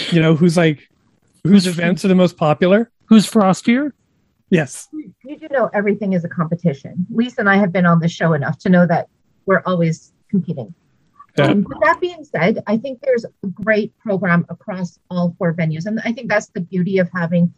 you know who's like whose events are the most popular? Who's frostier yes. You do know everything is a competition. Lisa and i have been on the show enough to know that we're always competing. Yeah. Um, but that being said, I think there's a great program across all four venues. And I think that's the beauty of having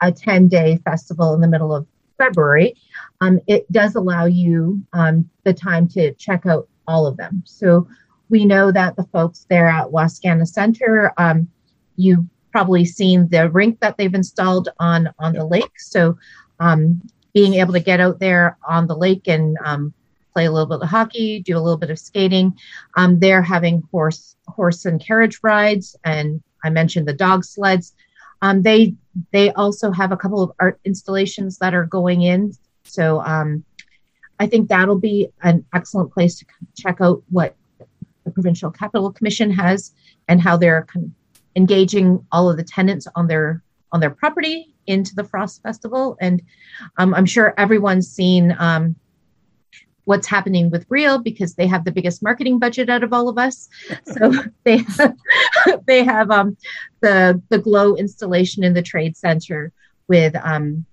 a 10 day festival in the middle of February. Um, it does allow you um, the time to check out all of them. So we know that the folks there at Wascana Center, um, you've probably seen the rink that they've installed on, on the lake. So um, being able to get out there on the lake and um, play a little bit of hockey, do a little bit of skating. Um, they're having horse horse and carriage rides, and I mentioned the dog sleds. Um, they they also have a couple of art installations that are going in. So um, I think that'll be an excellent place to check out what the Provincial Capital Commission has and how they're engaging all of the tenants on their on their property into the Frost Festival. And um, I'm sure everyone's seen um, what's happening with Real because they have the biggest marketing budget out of all of us. So [LAUGHS] they have, [LAUGHS] they have um, the the glow installation in the trade center with um,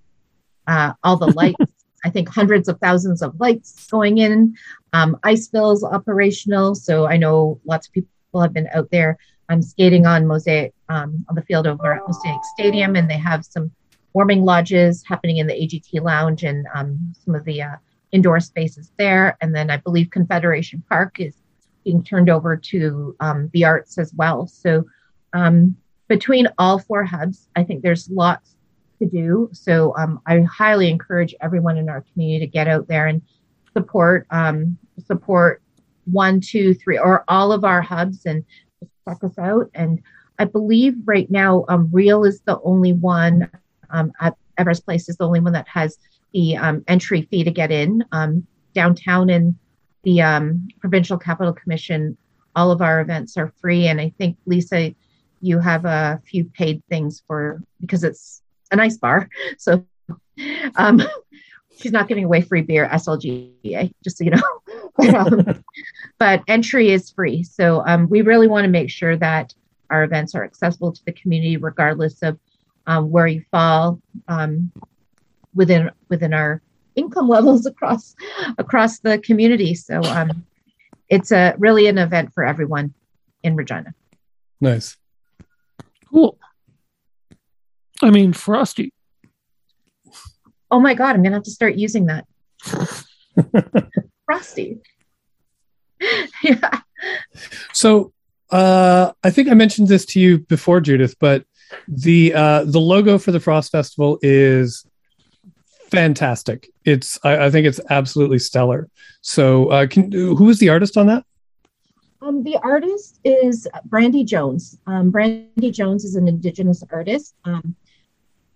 uh, all the lights. [LAUGHS] I think hundreds of thousands of lights going in. Um, Iceville's operational, so I know lots of people have been out there I'm skating on Mosaic um, on the field over at Mosaic Stadium, and they have some warming lodges happening in the AGT Lounge and um, some of the uh, indoor spaces there. And then I believe Confederation Park is being turned over to um, the arts as well. So um, between all four hubs, I think there's lots to do. So um, I highly encourage everyone in our community to get out there and support um, support one, two, three, or all of our hubs and check us out. And I believe right now, um, Real is the only one um, at Evraz Place is the only one that has the um, entry fee to get in. Um, downtown and the um, Provincial Capital Commission, all of our events are free. And I think, Lisa, you have a few paid things for because it's a nice bar. [LAUGHS] So um, [LAUGHS] she's not giving away free beer, SLGA, just so you know. [LAUGHS] but, um, but entry is free. So um, we really want to make sure that our events are accessible to the community, regardless of where you fall within within our income [LAUGHS] levels across across the community. So um, it's a really an event for everyone in Regina. Nice, cool. I mean, Frosty. [LAUGHS] Oh my god, I'm gonna have to start using that. [LAUGHS] Frosty. yeah. So uh, I think I mentioned this to you before, Judith, but the uh, the logo for the Frost Festival is fantastic. It's I, I think it's absolutely stellar. So, uh, can, who is the artist on that? Um, the artist is Brandy Jones. Um, Brandy Jones is an Indigenous artist. Um,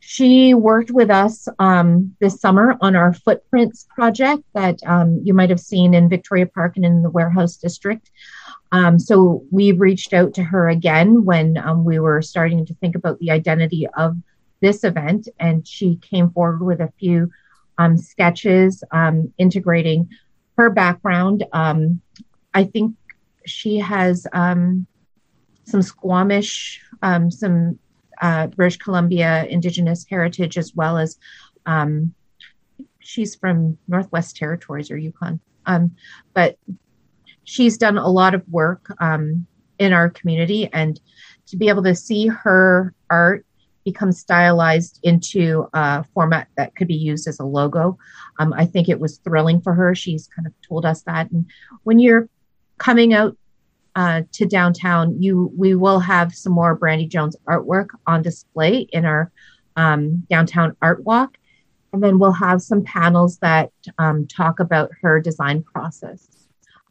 she worked with us um, this summer on our Footprints project that um, you might have seen in Victoria Park and in the Warehouse District. Um, so we reached out to her again when we were starting to think about the identity of this event, and she came forward with a few um, sketches um, integrating her background. Um, I think she has um, some Squamish, some uh, British Columbia Indigenous heritage, as well as she's from Northwest Territories or Yukon. but she's done a lot of work um, in our community and to be able to see her art become stylized into a format that could be used as a logo. Um, i think it was thrilling for her. She's kind of told us that. And when you're coming out uh, to downtown you we will have some more brandy jones artwork on display in our um, downtown art walk. And then we'll have some panels that um, talk about her design process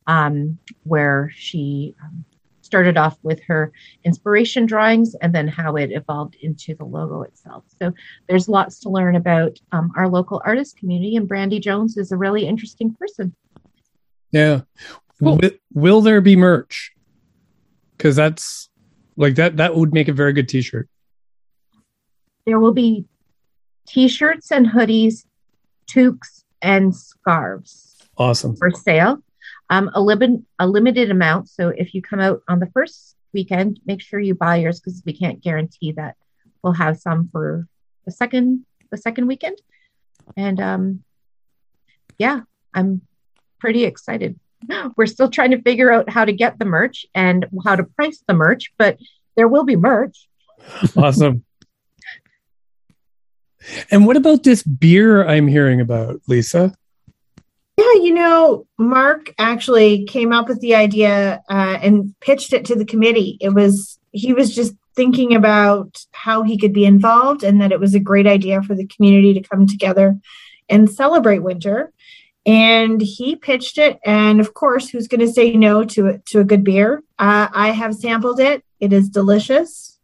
um, where she um, started off with her inspiration drawings and then how it evolved into the logo itself. So there's lots to learn about um, our local artist community, and Brandy Jones is a really interesting person. Yeah. Cool. Will, will there be merch? Because that's like that. That would make a very good T-shirt. There will be T-shirts and hoodies, toques, and scarves. Awesome for sale um, a, lim- a limited amount. So if you come out on the first weekend, make sure you buy yours because we can't guarantee that we'll have some for the second the second weekend. And um, yeah, I'm pretty excited. [GASPS] We're still trying to figure out how to get the merch and how to price the merch, but there will be merch. Awesome. and what about this beer I'm hearing about, Lisa? Yeah, you know, Mark actually came up with the idea uh, and pitched it to the committee. It was, he was just thinking about how he could be involved and that it was a great idea for the community to come together and celebrate winter. And he pitched it. And of course, who's going to say no to to a good beer? Uh, I have sampled it. It is delicious,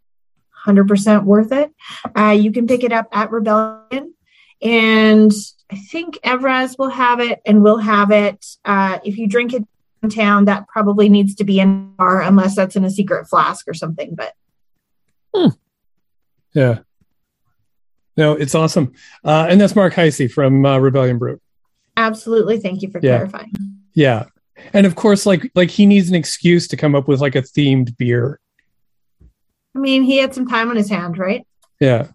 100% worth it. Uh, you can pick it up at Rebellion. And I think Evraz will have it and we'll have it. Uh, if you drink it downtown, that probably needs to be in a bar unless that's in a secret flask or something. But hmm. yeah, no, it's awesome. Uh, and that's Mark Heisey from uh, Rebellion Brew. Absolutely. Thank you for yeah. clarifying. Yeah. And of course, like like he needs an excuse to come up with like a themed beer. I mean, he had some time on his hand, right? Yeah.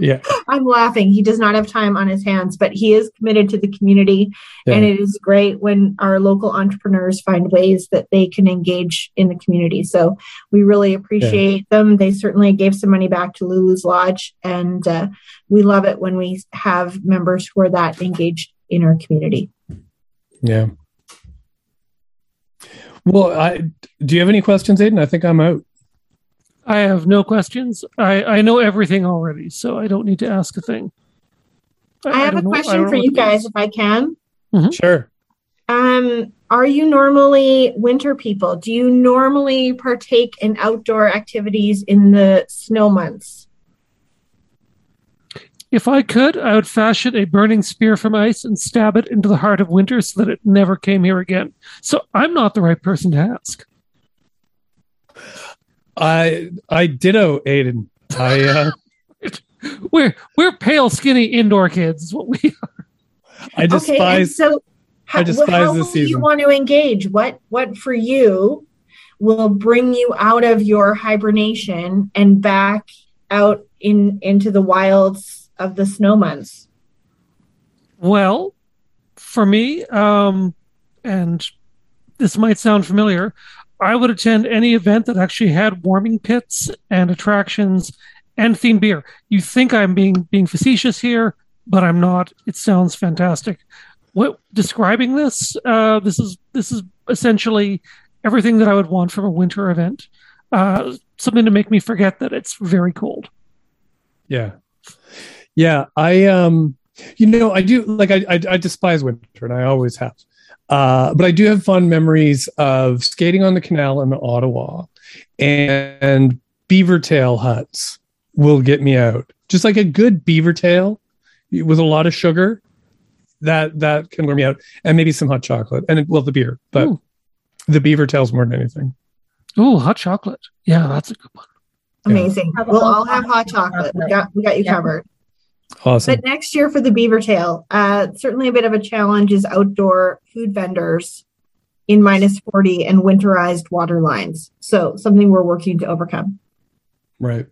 Yeah. I'm laughing. He does not have time on his hands, but he is committed to the community. Yeah. And it is great when our local entrepreneurs find ways that they can engage in the community. So we really appreciate them. They certainly gave some money back to Lulu's Lodge. And uh, we love it when we have members who are that engaged in our community. Yeah. Well, I do you have any questions, Aiden? I think I'm out. I have no questions. I, I know everything already, so I don't need to ask a thing. I, have a don't know- question for you guys, if I can. Sure. Um, are you normally winter people? Do you normally partake in outdoor activities in the snow months? If I could, I would fashion a burning spear from ice and stab it into the heart of winter so that it never came here again. So I'm not the right person to ask. I I ditto Aiden. I uh, [LAUGHS] We're we're pale, skinny indoor kids. Is what we are. I okay, and so how, I despise how this will you want to engage? What what for you will bring you out of your hibernation and back out in into the wilds of the snow months? Well, for me, um, and this might sound familiar, I would attend any event that actually had warming pits and attractions and themed beer. You think I'm being being facetious here, but I'm not. It sounds fantastic. What describing this? Uh, this is this is essentially everything that I would want from a winter event. Uh, something to make me forget that it's very cold. Yeah. Yeah. I um you know, I do like I I, I despise winter and I always have. Uh, but I do have fond memories of skating on the canal in Ottawa and beaver tail huts will get me out. Just like a good beaver tail with a lot of sugar. That that can wear me out. And maybe some hot chocolate. And well the beer, but Ooh. the beaver tails more than anything. Ooh, hot chocolate. Yeah, that's a good one. Amazing. Have a We'll all have hot chocolate. We got we got you Yeah. covered. Awesome. But next year for the beaver tail, uh, certainly a bit of a challenge is outdoor food vendors in minus 40 and winterized water lines. So something we're working to overcome. right.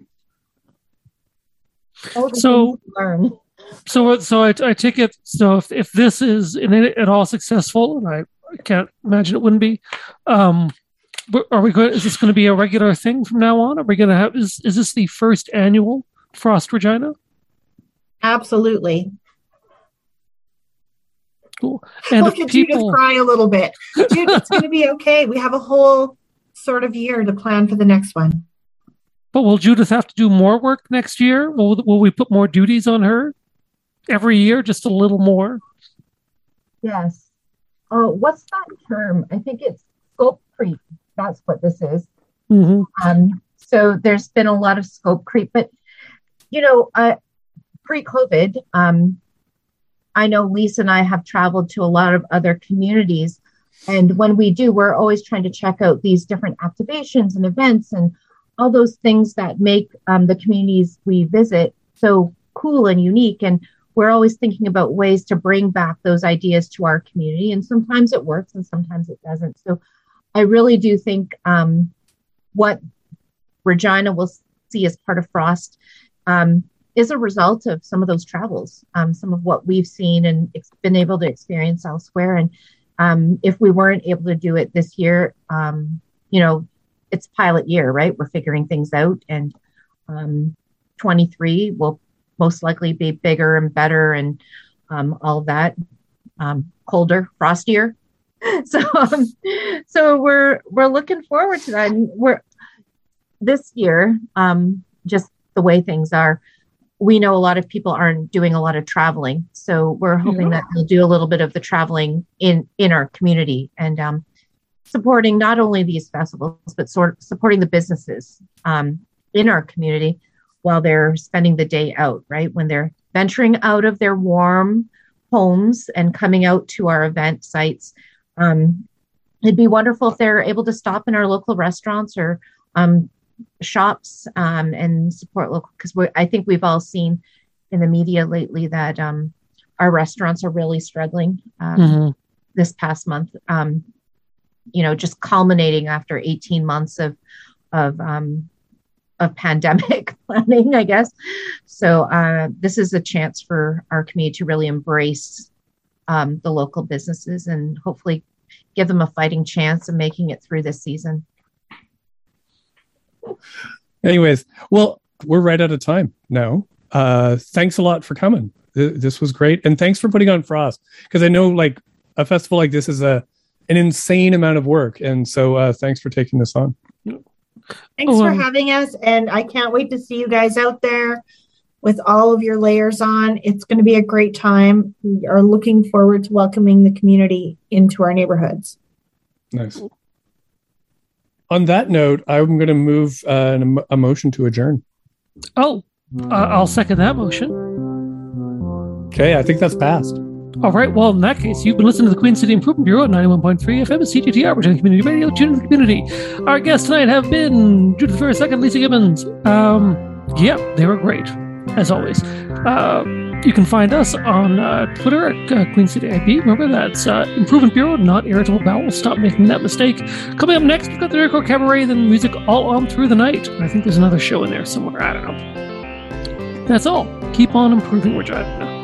So- learn. So, so I, I take it. So, if, if this is in it at all successful, and I, I can't imagine it wouldn't be, um, are we going? Is this going to be a regular thing from now on? Are we going to have? Is is this the first annual Frost Regina? Absolutely. Cool. And Look if at Judith cry a little bit. [LAUGHS] Dude, it's going to be okay. We have a whole sort of year to plan for the next one. but will Judith have to do more work next year? Will will we put more duties on her every year, just a little more? Yes. Oh, what's that term? I think it's scope creep. That's what this is. hmm Um, so there's been a lot of scope creep, but you know, uh, pre-COVID, um, I know Lisa and I have traveled to a lot of other communities, and when we do, we're always trying to check out these different activations and events and all those things that make um, the communities we visit so cool and unique. And we're always thinking about ways to bring back those ideas to our community, and sometimes it works and sometimes it doesn't. So I really do think um, what Regina will see as part of Frost um, is a result of some of those travels, um, some of what we've seen and ex- been able to experience elsewhere. And um, if we weren't able to do it this year, um, you know, it's pilot year, right? We're figuring things out, and um, 23 will most likely be bigger and better, and um, all that, um, colder, frostier. [LAUGHS] So, so we're we're looking forward to that, and we're this year, just the way things are, we know a lot of people aren't doing a lot of traveling. So we're hoping that they'll do a little bit of the traveling in in our community and um, supporting not only these festivals, but sort of supporting the businesses um, in our community while they're spending the day out, right? When they're venturing out of their warm homes and coming out to our event sites. Um, it'd be wonderful if they're able to stop in our local restaurants or um, shops um, and support local because I think we've all seen in the media lately that um, our restaurants are really struggling um, Mhm. this past month. Um, you know, just culminating after 18 months of of um, of pandemic [LAUGHS] planning, I guess. So uh, this is a chance for our community to really embrace um, the local businesses and hopefully give them a fighting chance of making it through this season. Anyways, well, we're right out of time now. Uh, thanks a lot for coming. This was great, and thanks for putting on Frost because I know like a festival like this is a an insane amount of work, and so uh, thanks for taking this on. Thanks oh, for um, having us, and I can't wait to see you guys out there with all of your layers on. It's going to be a great time. We are looking forward to welcoming the community into our neighborhoods. Nice. On that note, I'm going to move uh, a motion to adjourn. Oh, uh, I'll second that motion. Okay, I think that's passed. All right. Well, in that case, you've been listening to the Queen City Improvement Bureau at 91.3 FM at CJTR, Regina Community Radio, tune in the community. Our guests tonight have been Judith Ferris second, Lisa Gibbons. Um, yeah, they were great, as always. Uh, you can find us on uh, Twitter at uh, Queen City IB. Remember, that's uh, Improvement Bureau, not Irritable Bowel. Stop making that mistake. Coming up next, we've got the Lyrical Cabaret, then music all on through the night. I think there's another show in there somewhere. I don't know. That's all. Keep on improving, Regina.